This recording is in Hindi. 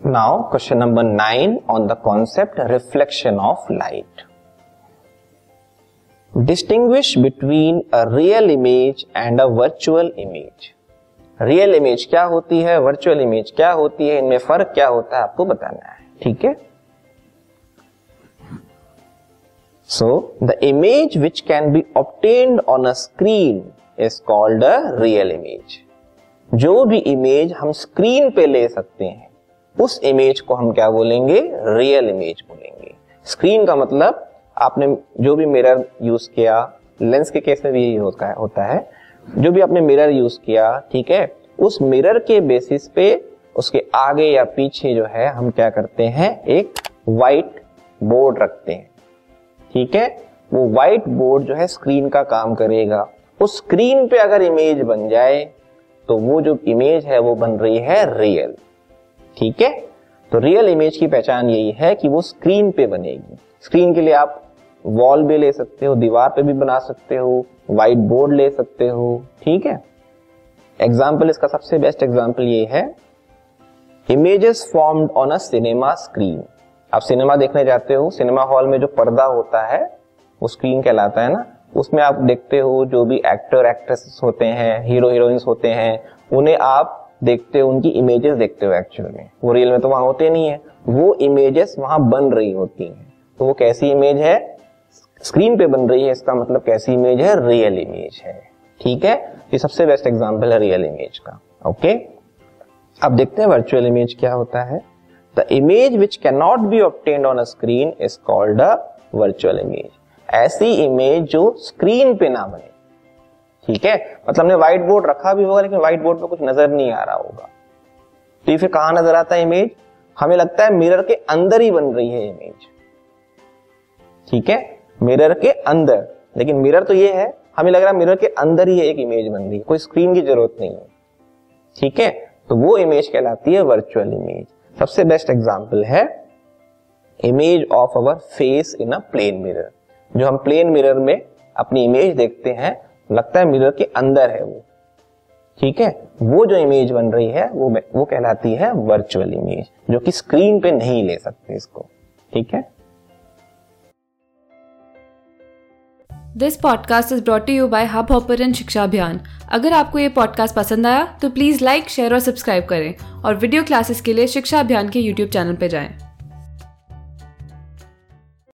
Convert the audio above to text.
Now, question number 9 on the concept reflection of light. Distinguish between a real image and a virtual image. Real image क्या होती है वर्चुअल इमेज क्या होती है इनमें फ़र्क क्या होता है आपको बताना है ठीक है so the image which can be obtained on a screen is called a real image जो भी इमेज हम स्क्रीन पे ले सकते हैं उस इमेज को हम क्या बोलेंगे? रियल इमेज बोलेंगे। स्क्रीन का मतलब आपने जो भी मिरर यूज़ किया लेंस के केस में भी यही होता है होता है। जो भी आपने मिरर यूज़ किया, ठीक है? उस मिरर के बेसिस पे उसके आगे या पीछे जो है, हम क्या करते हैं? एक वाइट बोर्ड रखते हैं। ठीक है? वो वाइट बोर्ड जो है स्क्रीन का काम करेगा। उस स्क्रीन पे अगर इमेज बन जाए तो वो जो इमेज है, वो बन रही है रियल ठीक है? तो रियल इमेज की पहचान यही है कि वो स्क्रीन पे बनेगी। स्क्रीन के लिए आप वॉल भी ले सकते हो, दीवार पे भी बना सकते हो व्हाइट बोर्ड ले सकते हो, ठीक है? एग्ज़ाम्पल इसका सबसे बेस्ट एग्ज़ाम्पल ये है। Images formed on a cinema screen आप सिनेमा देखने जाते हो सिनेमा हॉल में जो पर्दा होता है, वो स्क्रीन कहलाता है ना? उसमें आप देखते हो जो भी एक्टर एक्ट्रेस होते हैं हीरो हीरोइंस होते हैं, उन्हें आप देखते हो, उनकी इमेजेस देखते हो एक्चुअल में वो रियल में तो वहाँ होते नहीं है। वो इमेजेस वहाँ बन रही होती हैं। तो वो कैसी इमेज है? स्क्रीन पे बन रही है, इसका मतलब कैसी इमेज है? रियल इमेज है। ठीक है? ये सबसे बेस्ट एग्ज़ाम्पल है रियल इमेज का। ओके अब देखते हैं वर्चुअल इमेज क्या होता है। The image which can not be obtain on a screen is called a virtual image ऐसी इमेज जो स्क्रीन पे ना बने। ठीक है? मतलब हमने व्हाइट बोर्ड रखा भी होगा, लेकिन व्हाइट बोर्ड पे कुछ नज़र नहीं आ रहा होगा। तो ये फिर कहाँ नज़र आता है इमेज हमें लगता है मिरर के अंदर ही बन रही है इमेज ठीक है? मिरर के अंदर। लेकिन मिरर तो ये है, हमें लग रहा है मिरर के अंदर ही एक इमेज बन रही है। कोई स्क्रीन की ज़रूरत नहीं है। ठीक है? तो वो इमेज कहलाती है वर्चुअल इमेज सबसे बेस्ट एग्ज़ाम्पल है image of our face in a plane mirror जो हम प्लेन मिरर में अपनी इमेज देखते हैं लगता है मिरर के अंदर है वो। ठीक है? वो जो इमेज बन रही है, वो वो कहलाती है वर्चुअल इमेज जो कि स्क्रीन पे नहीं ले सकते इसको। ठीक है? This podcast is brought you by Hubhopper Shiksha Abhiyan अगर आपको ये पॉडकास्ट पसंद आया तो प्लीज़ लाइक शेयर और सब्सक्राइब करें। और वीडियो क्लासेस के लिए शिक्षा अभियान के यूट्यूब चैनल पर जाएँ।